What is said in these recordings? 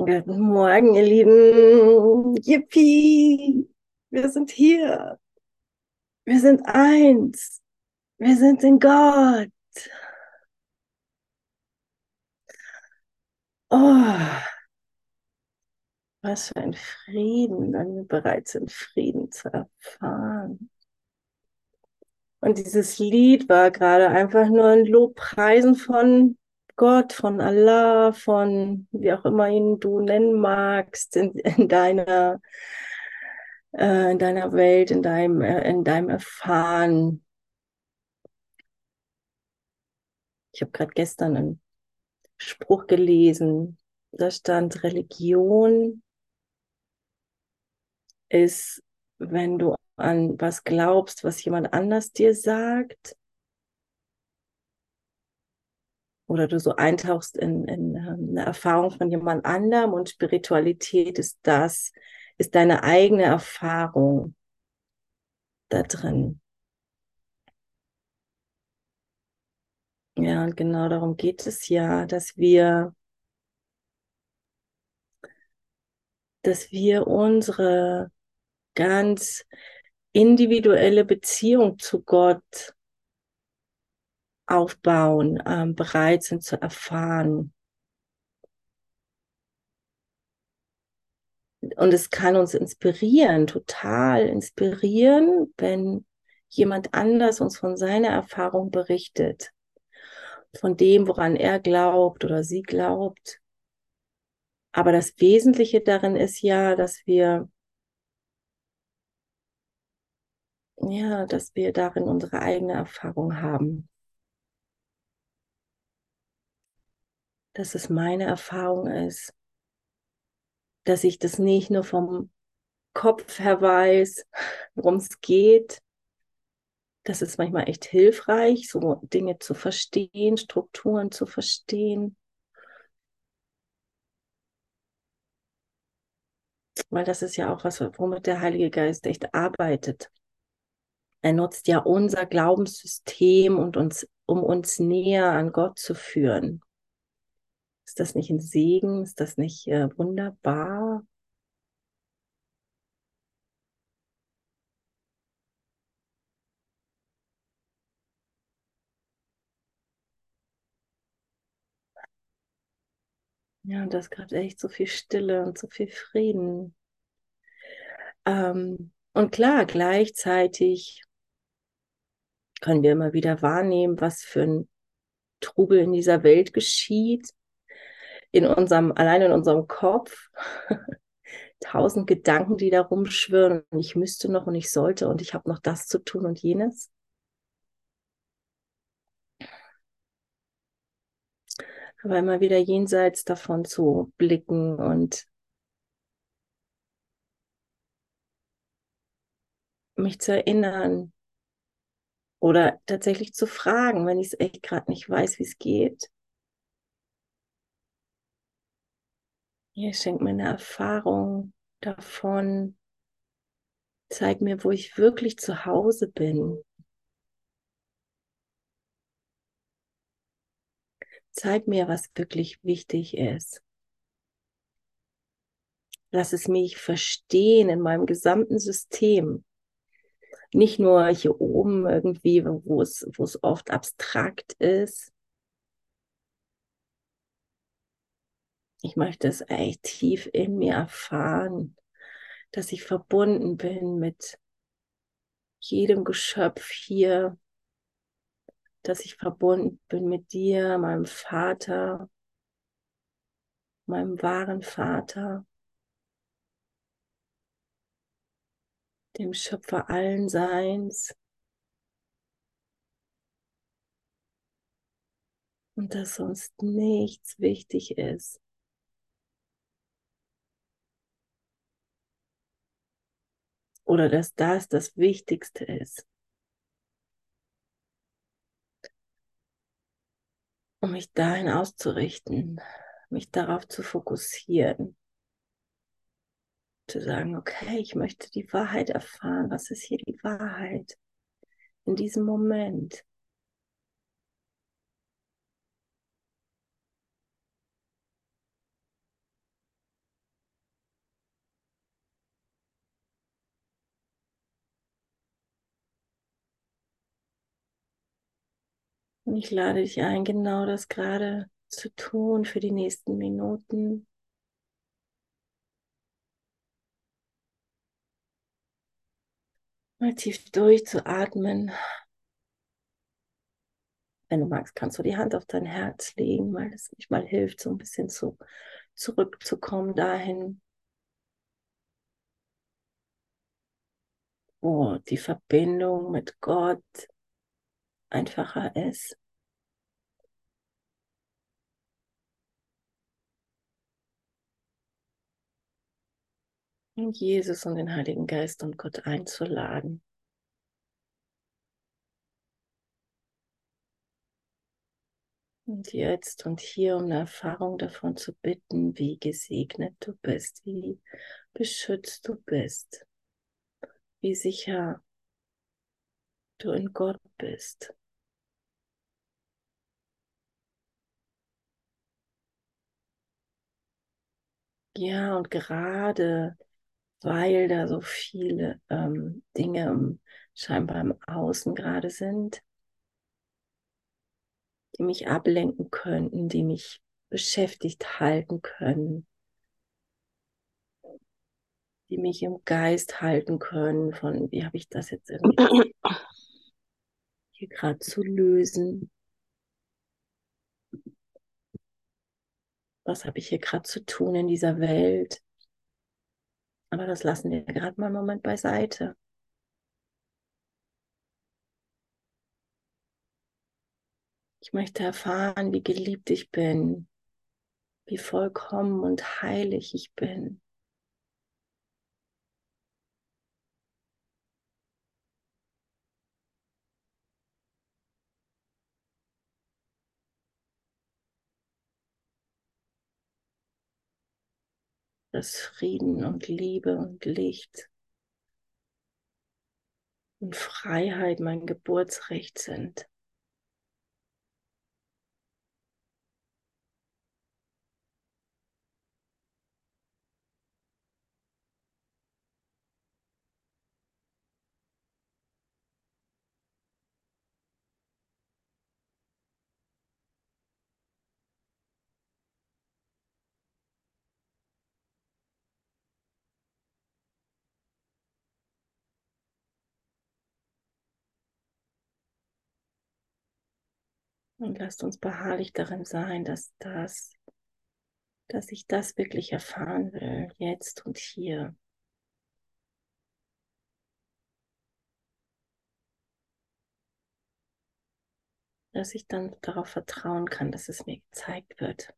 Guten Morgen, ihr Lieben. Yippie! Wir sind hier. Wir sind eins. Wir sind in Gott. Oh, was für ein Frieden, wenn wir bereit sind, Frieden zu erfahren. Und dieses Lied war gerade einfach nur ein Lobpreisen von Gott, von Allah, von wie auch immer ihn du nennen magst, in, in deiner, äh, in deiner Welt, in deinem, äh, in deinem Erfahren. Ich habe gerade gestern einen Spruch gelesen, da stand, Religion ist, wenn du an was glaubst, was jemand anders dir sagt, oder du so eintauchst in, in ähm, eine Erfahrung von jemand anderem und Spiritualität ist das, ist deine eigene Erfahrung da drin. Ja, und genau darum geht es ja, dass wir, dass wir unsere ganz individuelle Beziehung zu Gott aufbauen, ähm, bereit sind zu erfahren. Und es kann uns inspirieren, total inspirieren, wenn jemand anders uns von seiner Erfahrung berichtet, von dem, woran er glaubt oder sie glaubt. Aber das Wesentliche darin ist ja, dass wir ja, dass wir darin unsere eigene Erfahrung haben. Dass es meine Erfahrung ist, dass ich das nicht nur vom Kopf her weiß, worum es geht. Das ist manchmal echt hilfreich, so Dinge zu verstehen, Strukturen zu verstehen. Weil das ist ja auch was, womit der Heilige Geist echt arbeitet. Er nutzt ja unser Glaubenssystem und uns, um uns näher an Gott zu führen. Ist das nicht ein Segen? Ist das nicht äh, wunderbar? Ja, und das gerade echt so viel Stille und so viel Frieden. Ähm, und klar, gleichzeitig können wir immer wieder wahrnehmen, was für ein Trubel in dieser Welt geschieht in unserem, allein in unserem Kopf, tausend Gedanken, die da rumschwirren und ich müsste noch und ich sollte und ich habe noch das zu tun und jenes. Aber immer wieder jenseits davon zu blicken und mich zu erinnern oder tatsächlich zu fragen, wenn ich es echt gerade nicht weiß, wie es geht. Hier schenk mir eine Erfahrung davon. Zeig mir, wo ich wirklich zu Hause bin. Zeig mir, was wirklich wichtig ist. Lass es mich verstehen in meinem gesamten System. Nicht nur hier oben irgendwie, wo es, wo es oft abstrakt ist, Ich möchte es echt tief in mir erfahren, dass ich verbunden bin mit jedem Geschöpf hier, dass ich verbunden bin mit dir, meinem Vater, meinem wahren Vater, dem Schöpfer allen Seins. Und dass sonst nichts wichtig ist. Oder dass das das Wichtigste ist. Um mich dahin auszurichten, mich darauf zu fokussieren, zu sagen, okay, ich möchte die Wahrheit erfahren. Was ist hier die Wahrheit in diesem Moment? Und ich lade dich ein, genau das gerade zu tun für die nächsten Minuten. Mal tief durchzuatmen. Wenn du magst, kannst du die Hand auf dein Herz legen, weil es manchmal hilft, so ein bisschen zu, zurückzukommen dahin, wo die Verbindung mit Gott einfacher ist. Und Jesus und den Heiligen Geist und Gott einzuladen. Und jetzt und hier um eine Erfahrung davon zu bitten, wie gesegnet du bist, wie beschützt du bist, wie sicher du in Gott bist. Ja, und gerade weil da so viele ähm, Dinge scheinbar im Außen gerade sind, die mich ablenken könnten, die mich beschäftigt halten können, die mich im Geist halten können, von wie habe ich das jetzt irgendwie hier gerade zu lösen. Was habe ich hier gerade zu tun in dieser Welt? Aber das lassen wir gerade mal einen Moment beiseite. Ich möchte erfahren, wie geliebt ich bin, wie vollkommen und heilig ich bin. Dass Frieden und Liebe und Licht und Freiheit mein Geburtsrecht sind. Und lasst uns beharrlich darin sein, dass das, dass ich das wirklich erfahren will, jetzt und hier. Dass ich dann darauf vertrauen kann, dass es mir gezeigt wird.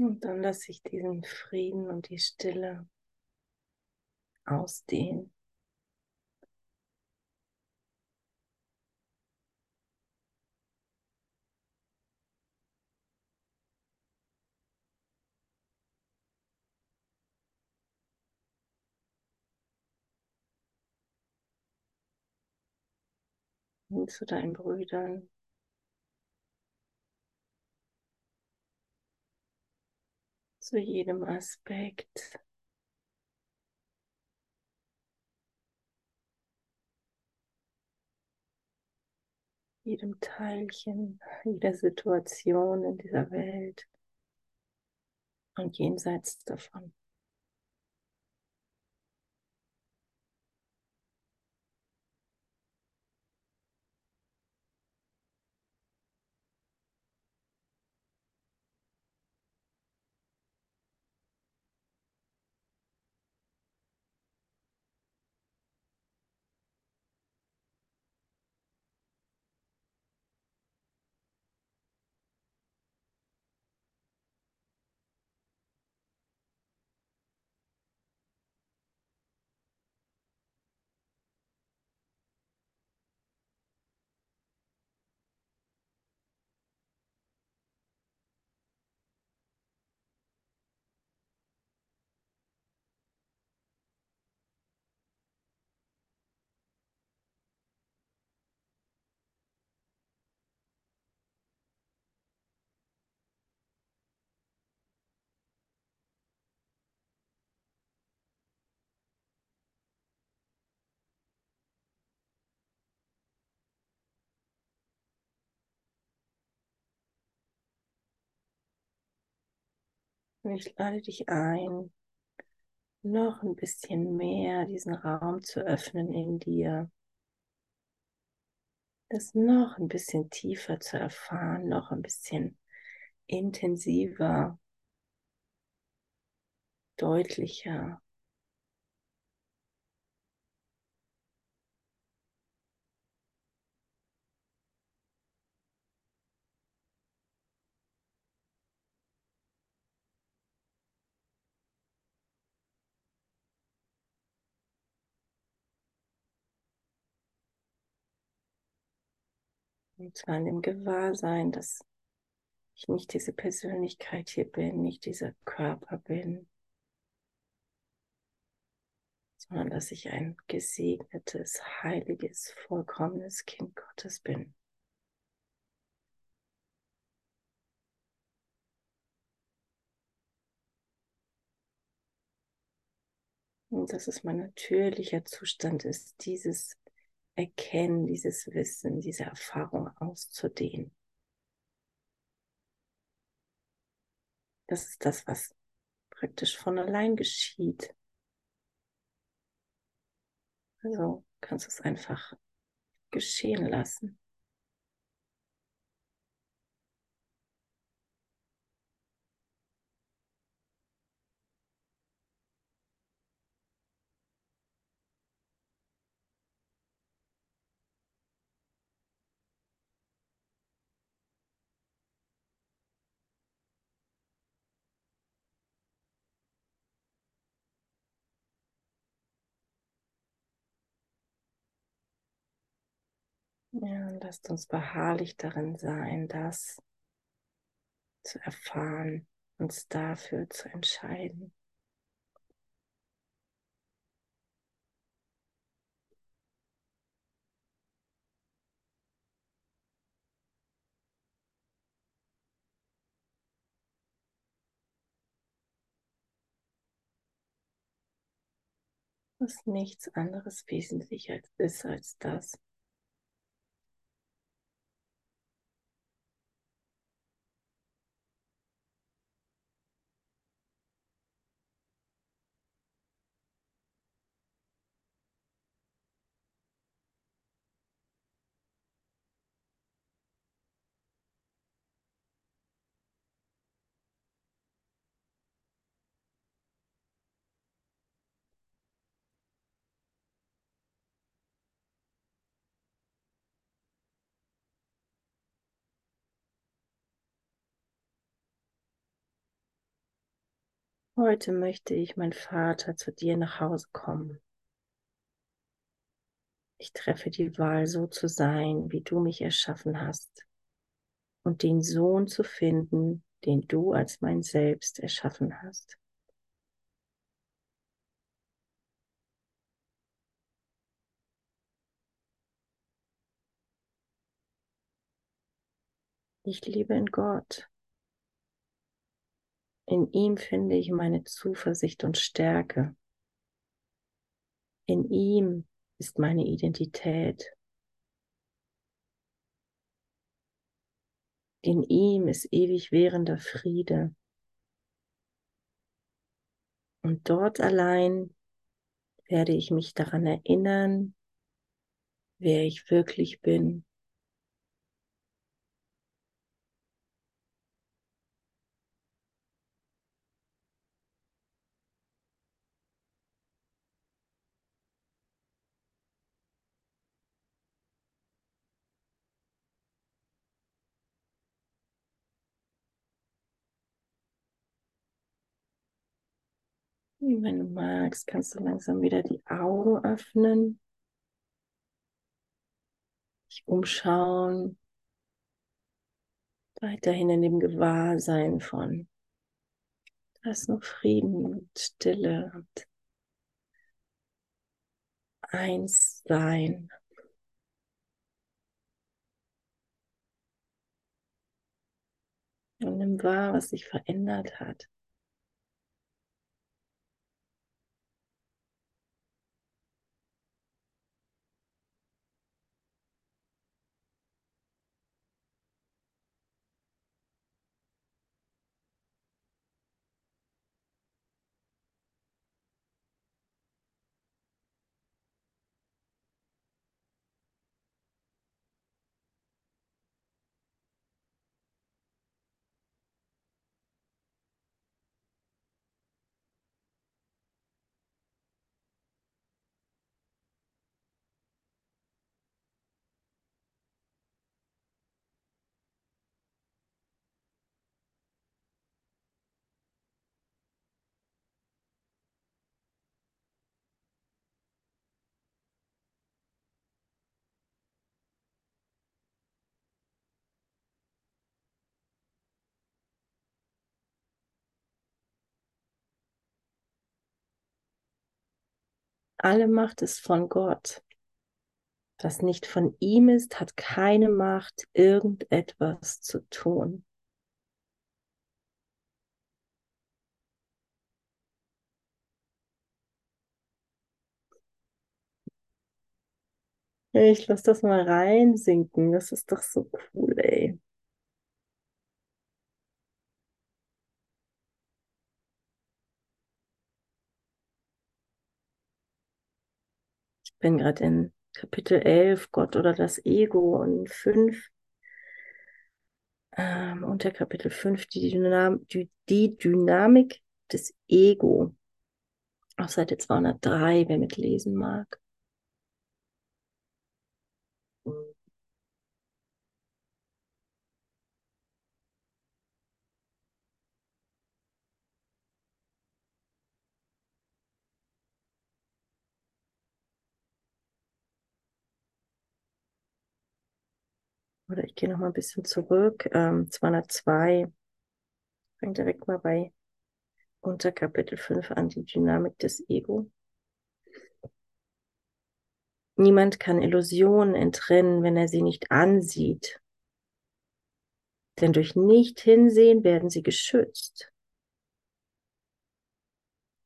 Und dann lasse ich diesen Frieden und die Stille ausdehnen. Zu deinen Brüdern. Zu jedem Aspekt. jedem Teilchen, jeder Situation in dieser Welt und jenseits davon. Und ich lade dich ein, noch ein bisschen mehr diesen Raum zu öffnen in dir. Das noch ein bisschen tiefer zu erfahren, noch ein bisschen intensiver, deutlicher. Und zwar in dem Gewahrsein, dass ich nicht diese Persönlichkeit hier bin, nicht dieser Körper bin, sondern dass ich ein gesegnetes, heiliges, vollkommenes Kind Gottes bin. Und dass es mein natürlicher Zustand ist, dieses Erkennen, dieses Wissen, diese Erfahrung auszudehnen. Das ist das, was praktisch von allein geschieht. Also kannst du es einfach geschehen lassen. Ja, lasst uns beharrlich darin sein, das zu erfahren, uns dafür zu entscheiden. Was nichts anderes wesentlicher ist als das. Heute möchte ich, mein Vater, zu dir nach Hause kommen. Ich treffe die Wahl, so zu sein, wie du mich erschaffen hast und den Sohn zu finden, den du als mein Selbst erschaffen hast. Ich liebe in Gott. In ihm finde ich meine Zuversicht und Stärke. In ihm ist meine Identität. In ihm ist ewig währender Friede. Und dort allein werde ich mich daran erinnern, wer ich wirklich bin. Wenn du magst, kannst du langsam wieder die Augen öffnen, dich umschauen, weiterhin in dem Gewahrsein von, da ist nur Frieden und Stille und Einssein. Und nimm wahr, was sich verändert hat. Alle Macht ist von Gott. Was nicht von ihm ist, hat keine Macht, irgendetwas zu tun. Ich lasse das mal reinsinken. Das ist doch so cool, ey. Bin gerade in Kapitel 11, Gott oder das Ego und 5, ähm, unter Kapitel 5, die, Dynam die, die Dynamik des Ego. Auf Seite 203, wer mitlesen mag. Oder ich gehe noch mal ein bisschen zurück. Ähm, 202. Fängt direkt mal bei unter Kapitel 5 an, die Dynamik des Ego. Niemand kann Illusionen entrinnen, wenn er sie nicht ansieht. Denn durch Nicht-Hinsehen werden sie geschützt.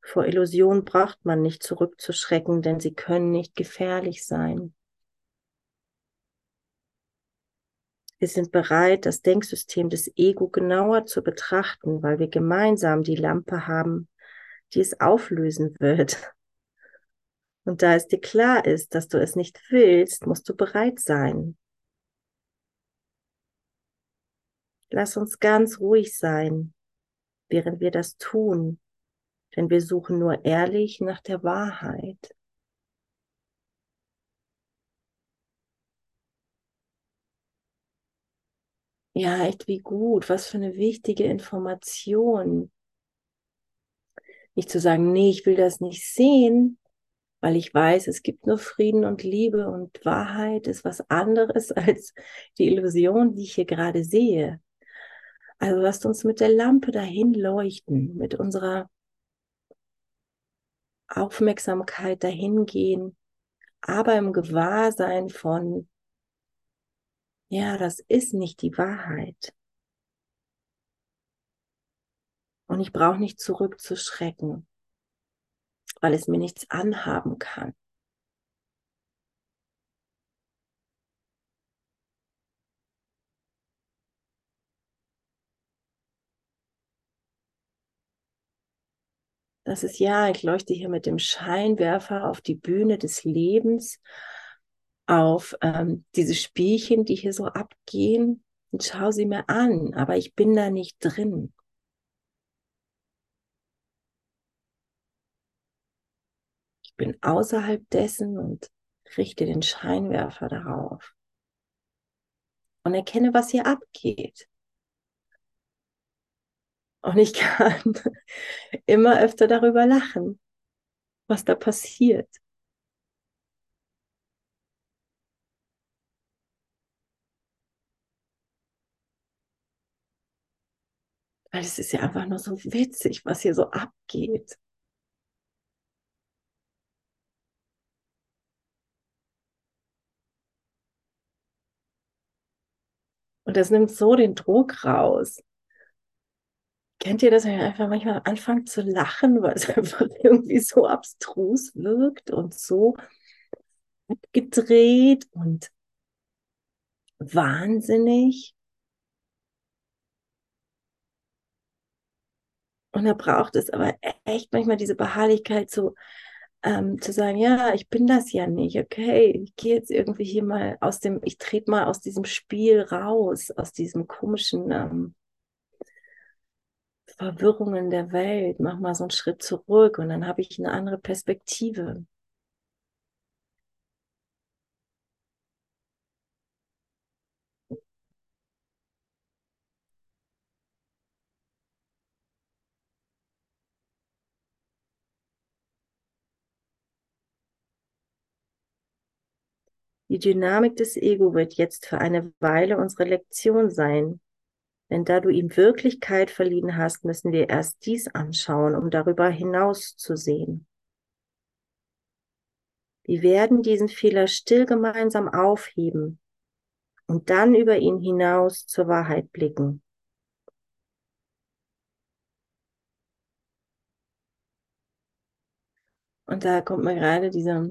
Vor Illusionen braucht man nicht zurückzuschrecken, denn sie können nicht gefährlich sein. Wir sind bereit, das Denksystem des Ego genauer zu betrachten, weil wir gemeinsam die Lampe haben, die es auflösen wird. Und da es dir klar ist, dass du es nicht willst, musst du bereit sein. Lass uns ganz ruhig sein, während wir das tun, denn wir suchen nur ehrlich nach der Wahrheit. Ja, echt wie gut. Was für eine wichtige Information. Nicht zu sagen, nee, ich will das nicht sehen, weil ich weiß, es gibt nur Frieden und Liebe und Wahrheit ist was anderes als die Illusion, die ich hier gerade sehe. Also lasst uns mit der Lampe dahin leuchten, mit unserer Aufmerksamkeit dahin gehen, aber im Gewahrsein von, ja, das ist nicht die Wahrheit. Und ich brauche nicht zurückzuschrecken, weil es mir nichts anhaben kann. Das ist ja, ich leuchte hier mit dem Scheinwerfer auf die Bühne des Lebens, auf ähm, diese Spielchen, die hier so abgehen und schau sie mir an, aber ich bin da nicht drin. Ich bin außerhalb dessen und richte den Scheinwerfer darauf und erkenne, was hier abgeht. Und ich kann immer öfter darüber lachen, was da passiert. Weil es ist ja einfach nur so witzig, was hier so abgeht. Und das nimmt so den Druck raus. Kennt ihr das, wenn ihr einfach manchmal anfangt zu lachen, weil es einfach irgendwie so abstrus wirkt und so gedreht und wahnsinnig? Und da braucht es aber echt manchmal diese Beharrlichkeit, so ähm, zu sagen, ja, ich bin das ja nicht, okay, ich gehe jetzt irgendwie hier mal aus dem, ich trete mal aus diesem Spiel raus, aus diesem komischen ähm, Verwirrungen der Welt, mach mal so einen Schritt zurück und dann habe ich eine andere Perspektive. Die Dynamik des Ego wird jetzt für eine Weile unsere Lektion sein. Denn da du ihm Wirklichkeit verliehen hast, müssen wir erst dies anschauen, um darüber hinaus zu sehen. Wir werden diesen Fehler still gemeinsam aufheben und dann über ihn hinaus zur Wahrheit blicken. Und da kommt mir gerade dieser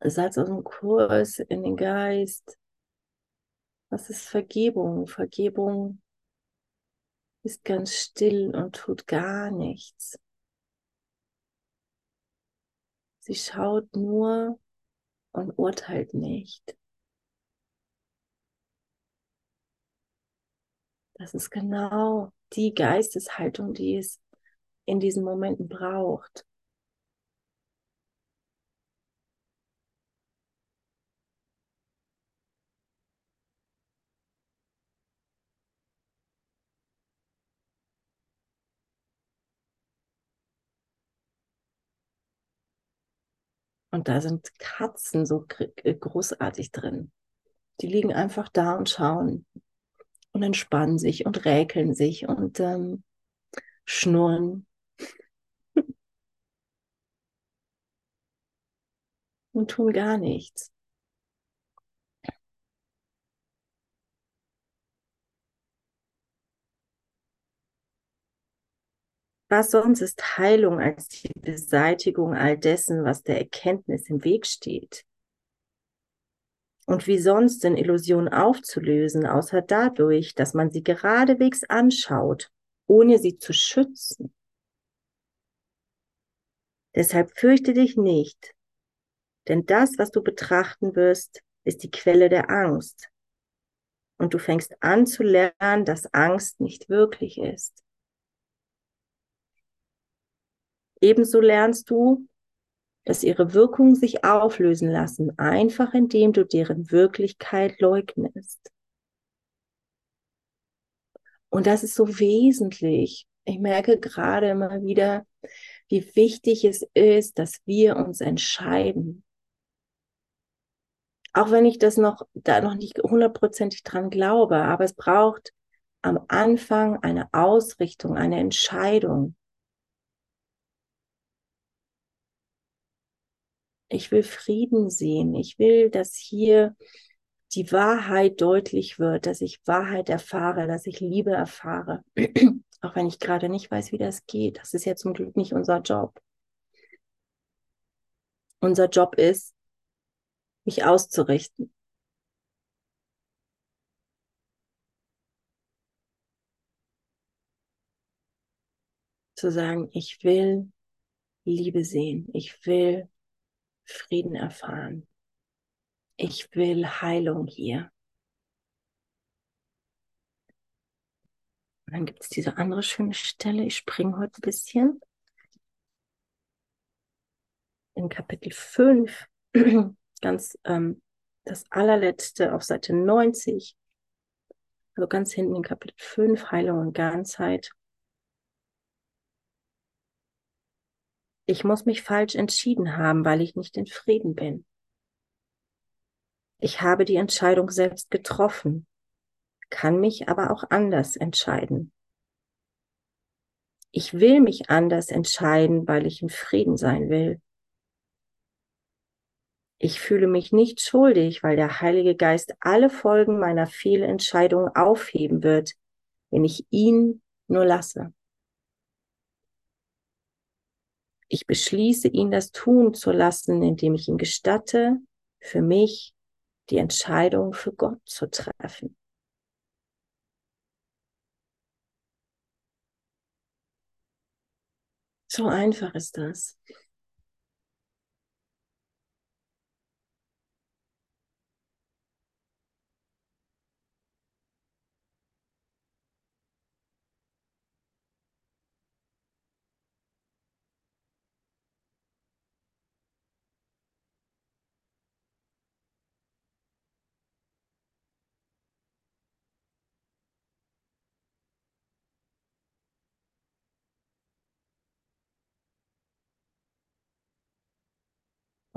Satz aus dem Kurs in den Geist. Was ist Vergebung? Vergebung ist ganz still und tut gar nichts. Sie schaut nur und urteilt nicht. Das ist genau die Geisteshaltung, die es in diesen Momenten braucht. Und da sind Katzen so äh, großartig drin. Die liegen einfach da und schauen und entspannen sich und räkeln sich und ähm, schnurren. und tun gar nichts. Was sonst ist Heilung als die Beseitigung all dessen, was der Erkenntnis im Weg steht? Und wie sonst sind Illusionen aufzulösen, außer dadurch, dass man sie geradewegs anschaut, ohne sie zu schützen? Deshalb fürchte dich nicht, denn das, was du betrachten wirst, ist die Quelle der Angst. Und du fängst an zu lernen, dass Angst nicht wirklich ist. Ebenso lernst du, dass ihre Wirkungen sich auflösen lassen, einfach indem du deren Wirklichkeit leugnest. Und das ist so wesentlich Ich merke gerade immer wieder, wie wichtig es ist, dass wir uns entscheiden. Auch wenn ich das noch, da noch nicht hundertprozentig dran glaube, aber es braucht am Anfang eine Ausrichtung, eine Entscheidung. Ich will Frieden sehen. Ich will, dass hier die Wahrheit deutlich wird, dass ich Wahrheit erfahre, dass ich Liebe erfahre. Auch wenn ich gerade nicht weiß, wie das geht. Das ist ja zum Glück nicht unser Job. Unser Job ist, mich auszurichten. Zu sagen, ich will Liebe sehen. Ich will Frieden erfahren. Ich will Heilung hier. Und dann gibt es diese andere schöne Stelle. Ich springe heute ein bisschen. In Kapitel 5, ganz ähm, das allerletzte auf Seite 90. Also ganz hinten in Kapitel 5, Heilung und Ganzheit. Ich muss mich falsch entschieden haben, weil ich nicht in Frieden bin. Ich habe die Entscheidung selbst getroffen, kann mich aber auch anders entscheiden. Ich will mich anders entscheiden, weil ich in Frieden sein will. Ich fühle mich nicht schuldig, weil der Heilige Geist alle Folgen meiner Fehlentscheidung aufheben wird, wenn ich ihn nur lasse. Ich beschließe, ihn das tun zu lassen, indem ich ihm gestatte, für mich die Entscheidung für Gott zu treffen. So einfach ist das.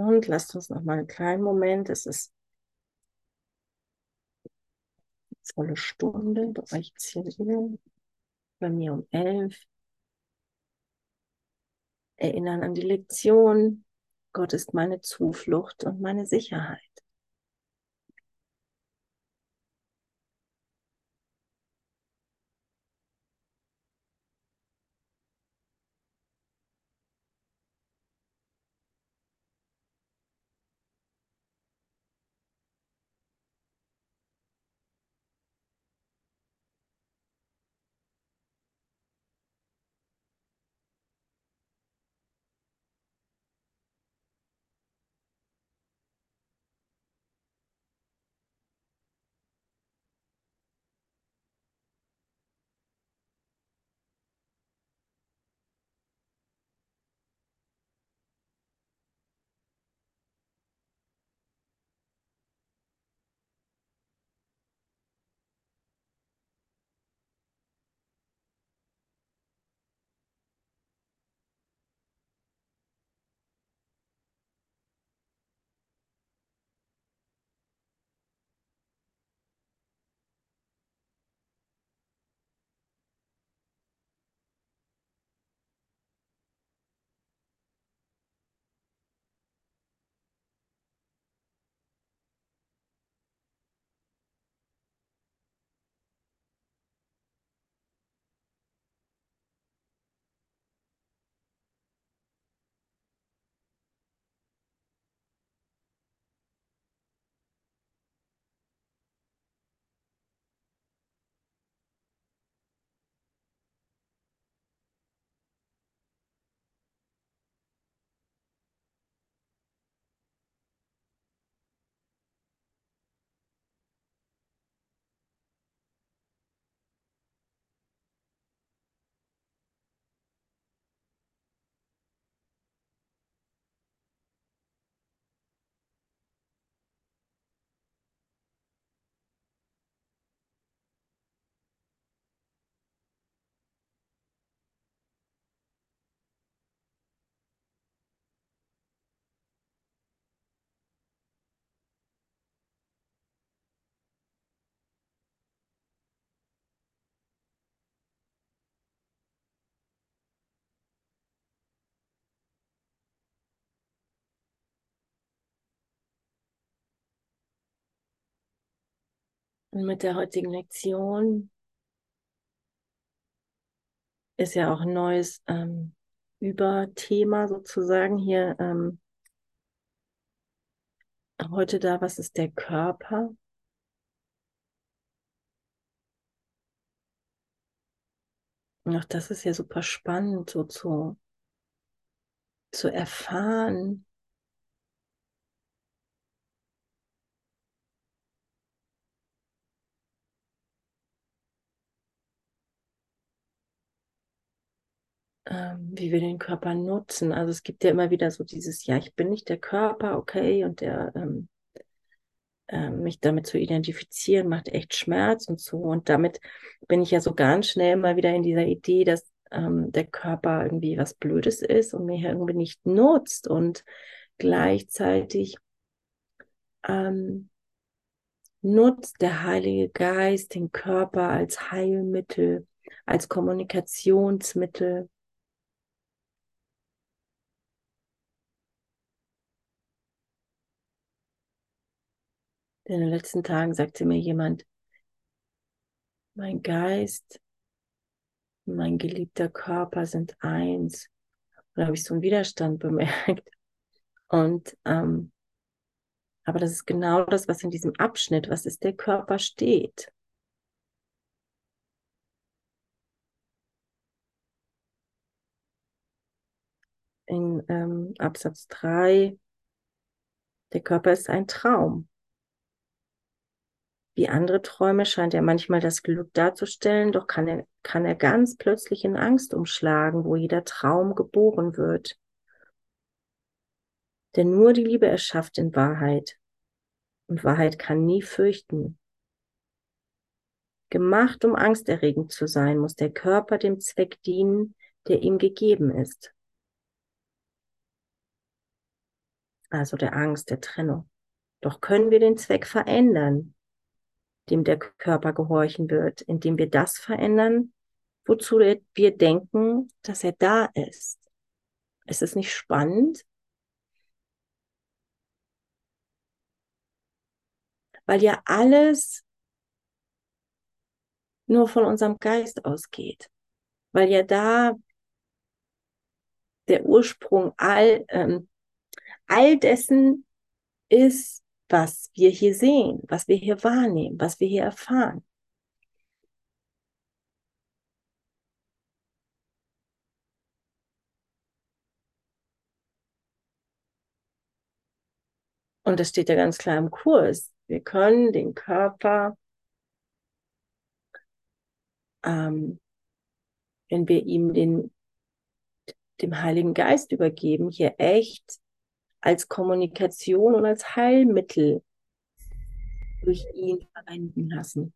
Und lasst uns noch mal einen kleinen Moment. Es ist volle Stunde. Bei euch 10 Uhr. Bei mir um elf. Erinnern an die Lektion. Gott ist meine Zuflucht und meine Sicherheit. Und mit der heutigen Lektion ist ja auch ein neues ähm, Überthema sozusagen hier ähm, heute da. Was ist der Körper? Und auch das ist ja super spannend, so zu, zu erfahren, ähm, wie wir den Körper nutzen. Also es gibt ja immer wieder so dieses, ja, ich bin nicht der Körper, okay, und der ähm, äh, mich damit zu identifizieren, macht echt Schmerz und so. Und damit bin ich ja so ganz schnell mal wieder in dieser Idee, dass ähm, der Körper irgendwie was Blödes ist und mir irgendwie nicht nutzt und gleichzeitig ähm, nutzt der Heilige Geist den Körper als Heilmittel, als Kommunikationsmittel, In den letzten Tagen sagte mir jemand, mein Geist mein geliebter Körper sind eins. Da habe ich so einen Widerstand bemerkt. Und ähm, aber das ist genau das, was in diesem Abschnitt, was ist der Körper, steht. In ähm, Absatz 3, der Körper ist ein Traum. Wie andere Träume scheint er manchmal das Glück darzustellen, doch kann er, kann er ganz plötzlich in Angst umschlagen, wo jeder Traum geboren wird. Denn nur die Liebe erschafft in Wahrheit. Und Wahrheit kann nie fürchten. Gemacht, um angsterregend zu sein, muss der Körper dem Zweck dienen, der ihm gegeben ist. Also der Angst, der Trennung. Doch können wir den Zweck verändern, dem der Körper gehorchen wird, indem wir das verändern, wozu wir denken, dass er da ist. Ist es nicht spannend? Weil ja alles nur von unserem Geist ausgeht. Weil ja da der Ursprung all, ähm, all dessen ist, was wir hier sehen, was wir hier wahrnehmen, was wir hier erfahren. Und das steht ja ganz klar im Kurs. Wir können den Körper, ähm, wenn wir ihm den, dem Heiligen Geist übergeben, hier echt als Kommunikation und als Heilmittel durch ihn verwenden lassen.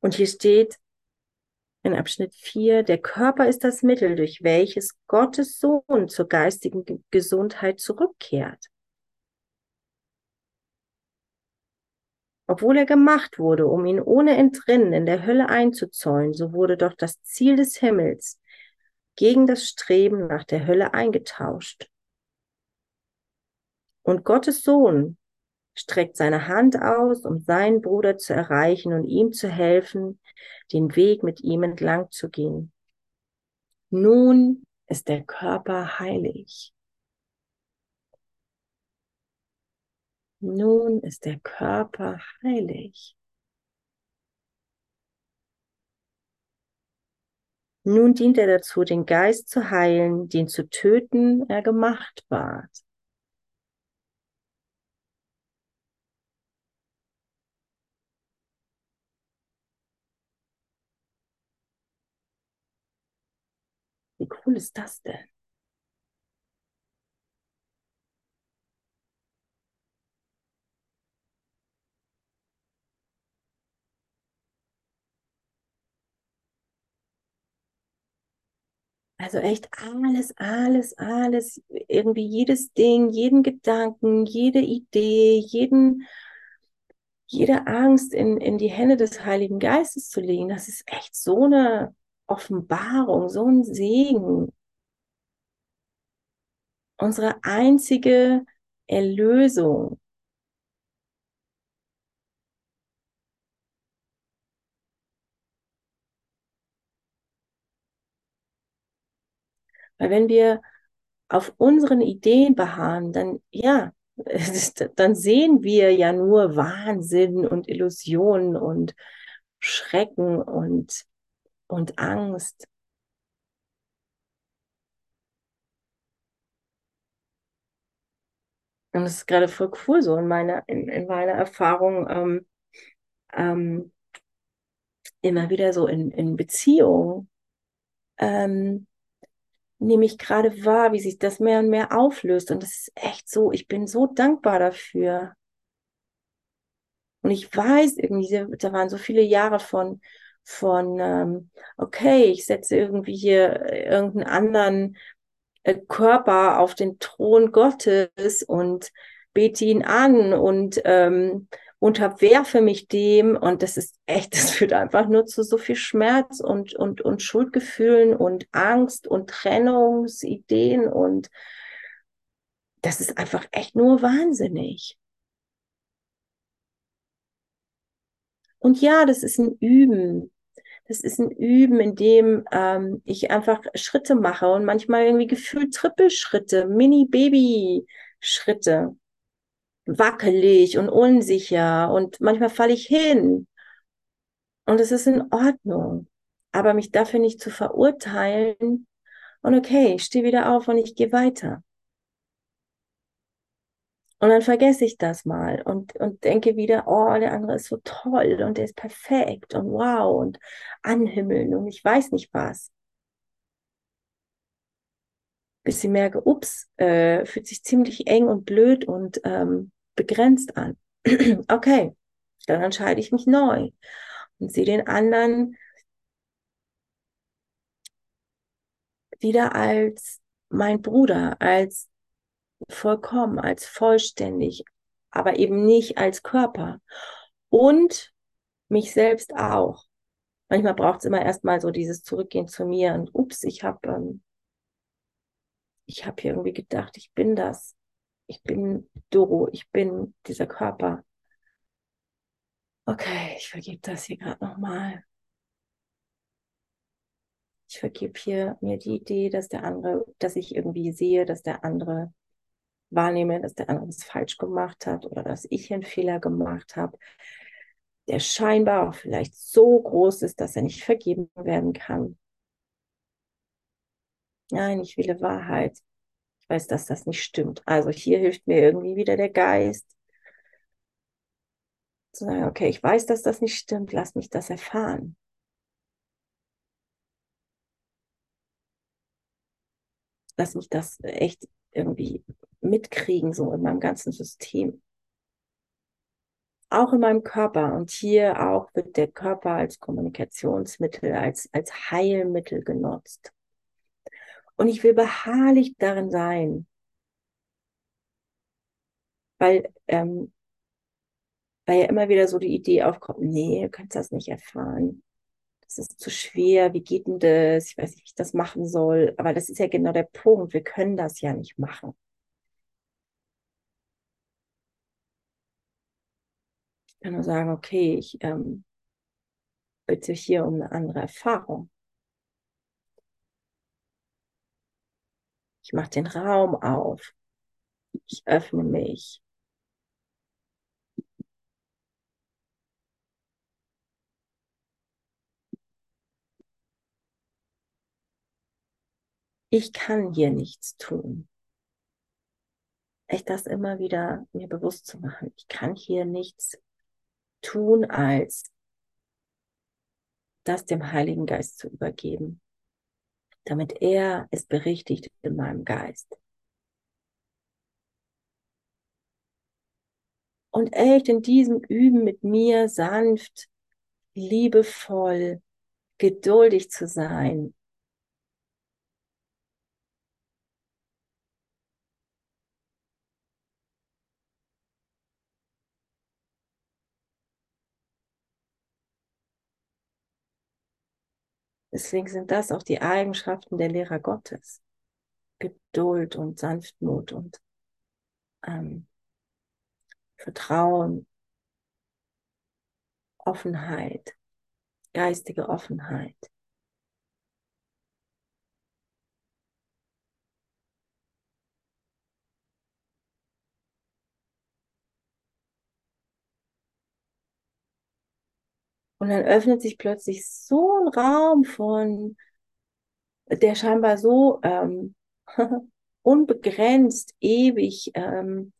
Und hier steht in Abschnitt 4, der Körper ist das Mittel, durch welches Gottes Sohn zur geistigen Gesundheit zurückkehrt. Obwohl er gemacht wurde, um ihn ohne Entrinnen in der Hölle einzuzäunen, so wurde doch das Ziel des Himmels gegen das Streben nach der Hölle eingetauscht. Und Gottes Sohn streckt seine Hand aus, um seinen Bruder zu erreichen und ihm zu helfen, den Weg mit ihm entlang zu gehen. Nun ist der Körper heilig. Nun ist der Körper heilig. Nun dient er dazu, den Geist zu heilen, den zu töten er gemacht ward. Wie cool ist das denn? Also echt alles, alles, alles, irgendwie jedes Ding, jeden Gedanken, jede Idee, jeden, jede Angst in, in die Hände des Heiligen Geistes zu legen, das ist echt so eine Offenbarung, so ein Segen. unsere einzige Erlösung. Weil wenn wir auf unseren Ideen beharren, dann ja, dann sehen wir ja nur Wahnsinn und Illusionen und Schrecken und, und Angst. Und das ist gerade voll cool so in meiner, in, in meiner Erfahrung, ähm, ähm, immer wieder so in, in Beziehungen, ähm, nehme ich gerade wahr, wie sich das mehr und mehr auflöst. Und das ist echt so, ich bin so dankbar dafür. Und ich weiß irgendwie, da waren so viele Jahre von, von ähm, okay, ich setze irgendwie hier irgendeinen anderen äh, Körper auf den Thron Gottes und bete ihn an und ähm, unterwerfe mich dem. Und das ist echt, das führt einfach nur zu so viel Schmerz und, und, und Schuldgefühlen und Angst und Trennungsideen. Und das ist einfach echt nur wahnsinnig. Und ja, das ist ein Üben. Das ist ein Üben, in dem ähm, ich einfach Schritte mache und manchmal irgendwie gefühlt Trippelschritte, Mini-Baby-Schritte. Wackelig und unsicher und manchmal falle ich hin. Und es ist in Ordnung. Aber mich dafür nicht zu verurteilen und okay, ich stehe wieder auf und ich gehe weiter. Und dann vergesse ich das mal und, und denke wieder, oh, der andere ist so toll und der ist perfekt und wow und anhimmeln und ich weiß nicht was. Bis ich merke, ups, äh, fühlt sich ziemlich eng und blöd und ähm, begrenzt an. okay, dann entscheide ich mich neu und sehe den anderen wieder als mein Bruder, als vollkommen, als vollständig, aber eben nicht als Körper. Und mich selbst auch. Manchmal braucht es immer erstmal so dieses Zurückgehen zu mir und ups, ich habe ähm, ich habe hier irgendwie gedacht, ich bin das. Ich bin Doro, ich bin dieser Körper. Okay, ich vergebe das hier gerade nochmal. Ich vergebe hier mir die Idee, dass der andere, dass ich irgendwie sehe, dass der andere wahrnehme, dass der andere es falsch gemacht hat oder dass ich einen Fehler gemacht habe, der scheinbar auch vielleicht so groß ist, dass er nicht vergeben werden kann. Nein, ich will Wahrheit. Ich weiß, dass das nicht stimmt. Also hier hilft mir irgendwie wieder der Geist. Zu sagen, okay, ich weiß, dass das nicht stimmt, lass mich das erfahren. Lass mich das echt irgendwie mitkriegen, so in meinem ganzen System. Auch in meinem Körper. Und hier auch wird der Körper als Kommunikationsmittel, als, als Heilmittel genutzt. Und ich will beharrlich darin sein. Weil, ähm, weil ja immer wieder so die Idee aufkommt, nee, du kannst das nicht erfahren. Das ist zu schwer, wie geht denn das? Ich weiß nicht, wie ich das machen soll. Aber das ist ja genau der Punkt. Wir können das ja nicht machen. Ich kann nur sagen, okay, ich ähm, bitte hier um eine andere Erfahrung. Ich mache den Raum auf. Ich öffne mich. Ich kann hier nichts tun. Echt das immer wieder mir bewusst zu machen. Ich kann hier nichts tun, als das dem Heiligen Geist zu übergeben damit er es berichtigt in meinem Geist. Und echt in diesem Üben mit mir sanft, liebevoll, geduldig zu sein. Deswegen sind das auch die Eigenschaften der Lehrer Gottes. Geduld und Sanftmut und ähm, Vertrauen, Offenheit, geistige Offenheit. Und dann öffnet sich plötzlich so ein Raum von, der scheinbar so ähm, unbegrenzt, ewig, ähm,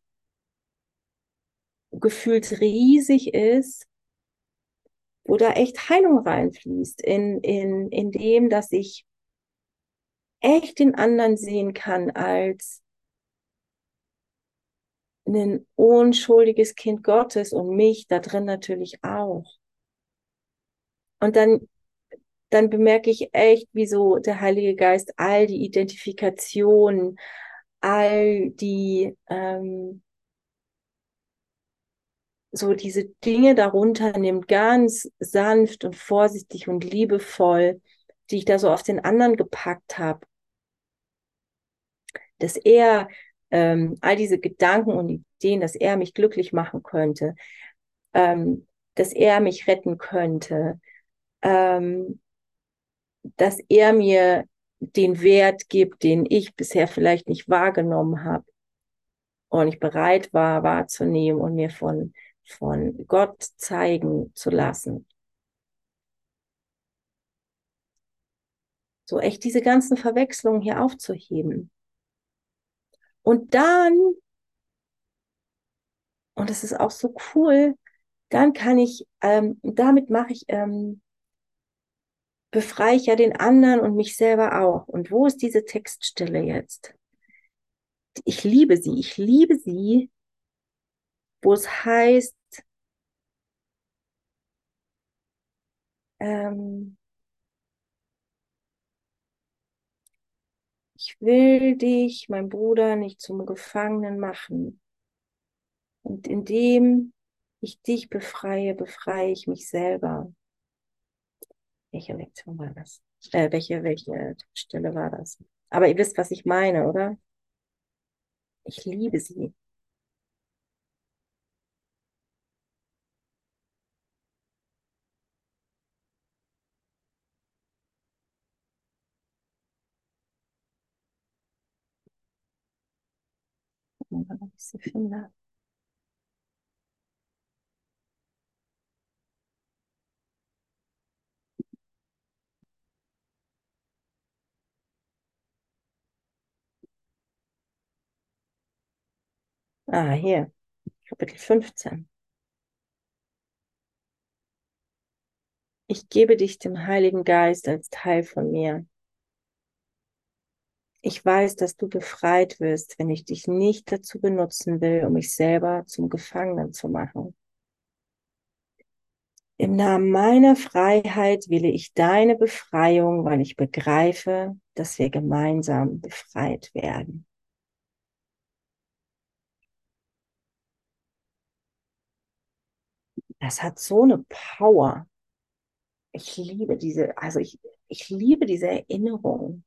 gefühlt riesig ist, wo da echt Heilung reinfließt, in, in, in dem, dass ich echt den anderen sehen kann als ein unschuldiges Kind Gottes und mich da drin natürlich auch. Und dann, dann bemerke ich echt, wie so der Heilige Geist all die Identifikationen, all die, ähm, so diese Dinge darunter nimmt, ganz sanft und vorsichtig und liebevoll, die ich da so auf den anderen gepackt habe. Dass er ähm, all diese Gedanken und Ideen, dass er mich glücklich machen könnte, ähm, dass er mich retten könnte, ähm, dass er mir den Wert gibt, den ich bisher vielleicht nicht wahrgenommen habe und ich bereit war wahrzunehmen und mir von, von Gott zeigen zu lassen. So echt diese ganzen Verwechslungen hier aufzuheben. Und dann, und das ist auch so cool, dann kann ich, ähm, damit mache ich ähm, befreie ich ja den anderen und mich selber auch. Und wo ist diese Textstelle jetzt? Ich liebe sie, ich liebe sie, wo es heißt, ähm, ich will dich, mein Bruder, nicht zum Gefangenen machen. Und indem ich dich befreie, befreie ich mich selber. Welche Lektion war das? Äh, welche, welche Stelle war das? Aber ihr wisst, was ich meine, oder? Ich liebe sie. Ob ich sie finde. Ah, hier, Kapitel 15. Ich gebe dich dem Heiligen Geist als Teil von mir. Ich weiß, dass du befreit wirst, wenn ich dich nicht dazu benutzen will, um mich selber zum Gefangenen zu machen. Im Namen meiner Freiheit wähle ich deine Befreiung, weil ich begreife, dass wir gemeinsam befreit werden. Das hat so eine Power. Ich liebe diese, also ich, ich liebe diese Erinnerung.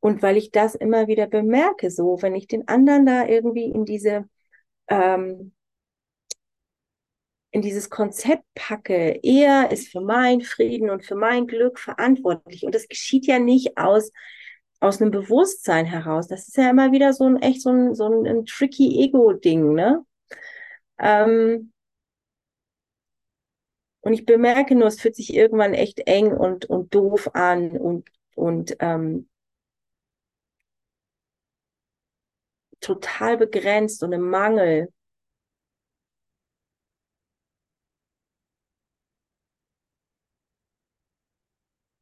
Und weil ich das immer wieder bemerke, so, wenn ich den anderen da irgendwie in diese, ähm, in dieses Konzept packe, er ist für mein Frieden und für mein Glück verantwortlich. Und das geschieht ja nicht aus, aus einem Bewusstsein heraus. Das ist ja immer wieder so ein echt so ein, so ein, ein tricky Ego-Ding, ne? Ähm, und ich bemerke nur, es fühlt sich irgendwann echt eng und, und doof an und, und ähm, total begrenzt und im Mangel.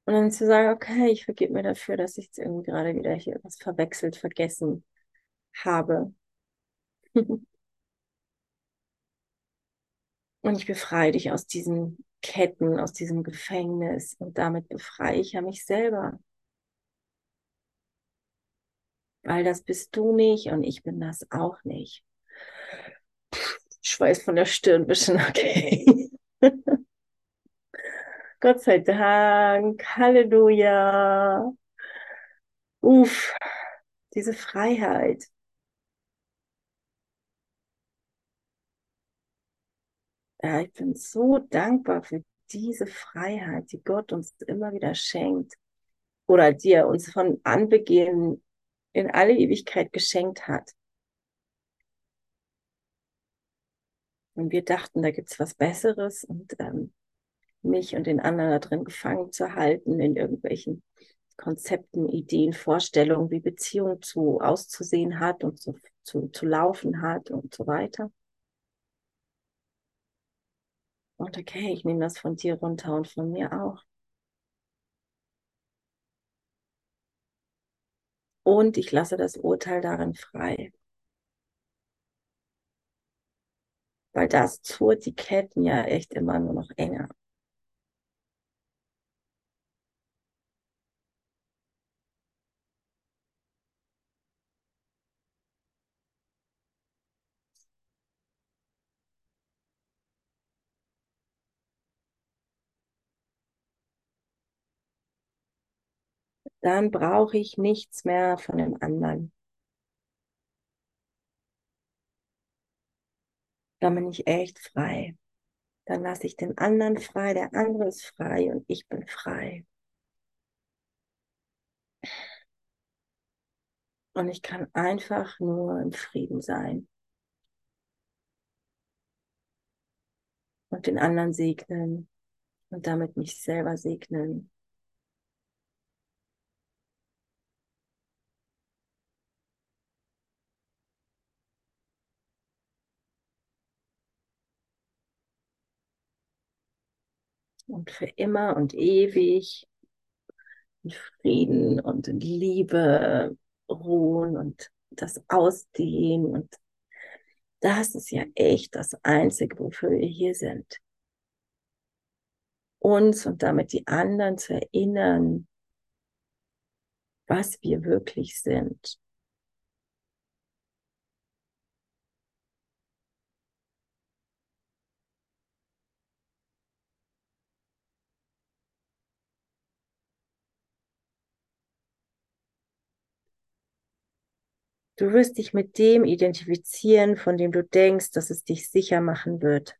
Und dann zu sagen, okay, ich vergebe mir dafür, dass ich jetzt irgendwie gerade wieder hier was verwechselt, vergessen habe. Und ich befreie dich aus diesen Ketten, aus diesem Gefängnis. Und damit befreie ich ja mich selber. Weil das bist du nicht und ich bin das auch nicht. Schweiß von der Stirn bisschen, okay. Gott sei Dank. Halleluja. Uff, diese Freiheit. Ja, ich bin so dankbar für diese Freiheit, die Gott uns immer wieder schenkt oder die er uns von Anbeginn in alle Ewigkeit geschenkt hat. Und wir dachten, da gibt's was Besseres und ähm, mich und den anderen da drin gefangen zu halten in irgendwelchen Konzepten, Ideen, Vorstellungen, wie Beziehung zu auszusehen hat und zu, zu, zu laufen hat und so weiter. Und okay, ich nehme das von dir runter und von mir auch. Und ich lasse das Urteil darin frei. Weil das zurt die Ketten ja echt immer nur noch enger. Dann brauche ich nichts mehr von dem anderen. Dann bin ich echt frei. Dann lasse ich den anderen frei, der andere ist frei und ich bin frei. Und ich kann einfach nur im Frieden sein. Und den anderen segnen und damit mich selber segnen. Und für immer und ewig in Frieden und in Liebe ruhen und das ausdehnen. Und das ist ja echt das Einzige, wofür wir hier sind. Uns und damit die anderen zu erinnern, was wir wirklich sind. Du wirst dich mit dem identifizieren, von dem du denkst, dass es dich sicher machen wird.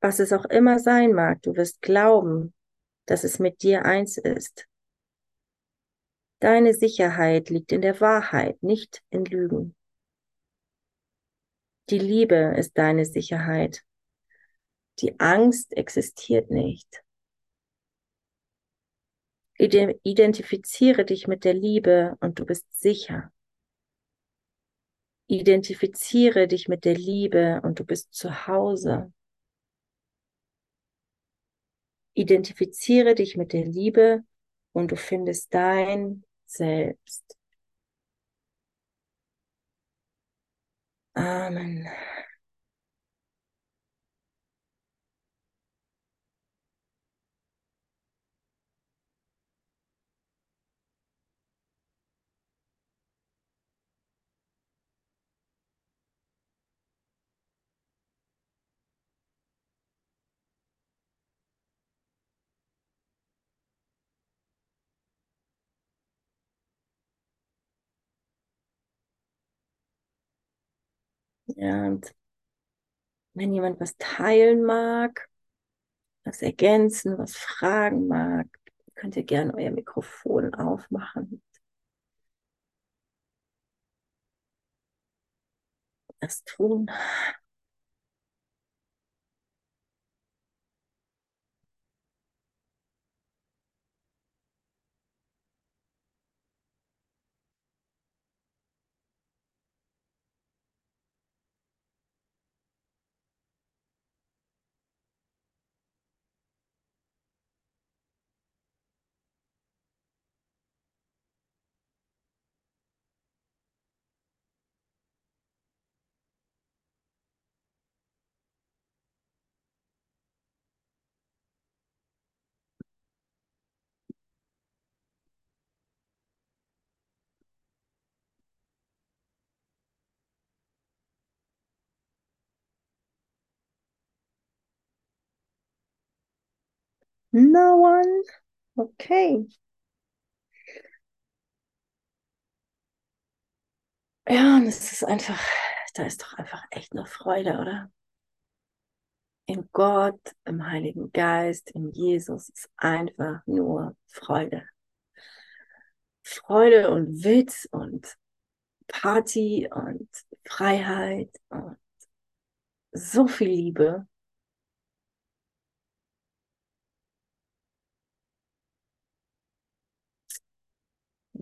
Was es auch immer sein mag, du wirst glauben, dass es mit dir eins ist. Deine Sicherheit liegt in der Wahrheit, nicht in Lügen. Die Liebe ist deine Sicherheit. Die Angst existiert nicht. Identifiziere dich mit der Liebe und du bist sicher. Identifiziere dich mit der Liebe und du bist zu Hause. Identifiziere dich mit der Liebe und du findest dein Selbst. Amen. Ja, und wenn jemand was teilen mag, was ergänzen, was fragen mag, könnt ihr gerne euer Mikrofon aufmachen. Das tun. No one? Okay. Ja, und es ist einfach, da ist doch einfach echt nur Freude, oder? In Gott, im Heiligen Geist, in Jesus ist einfach nur Freude. Freude und Witz und Party und Freiheit und so viel Liebe.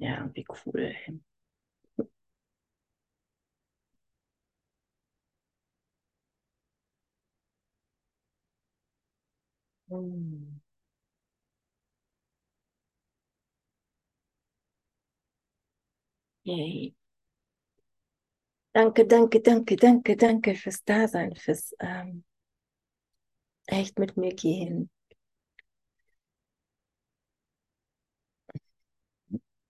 Ja, wie cool. Yay. Danke, danke, danke, danke, danke fürs Dasein, fürs ähm, echt mit mir gehen.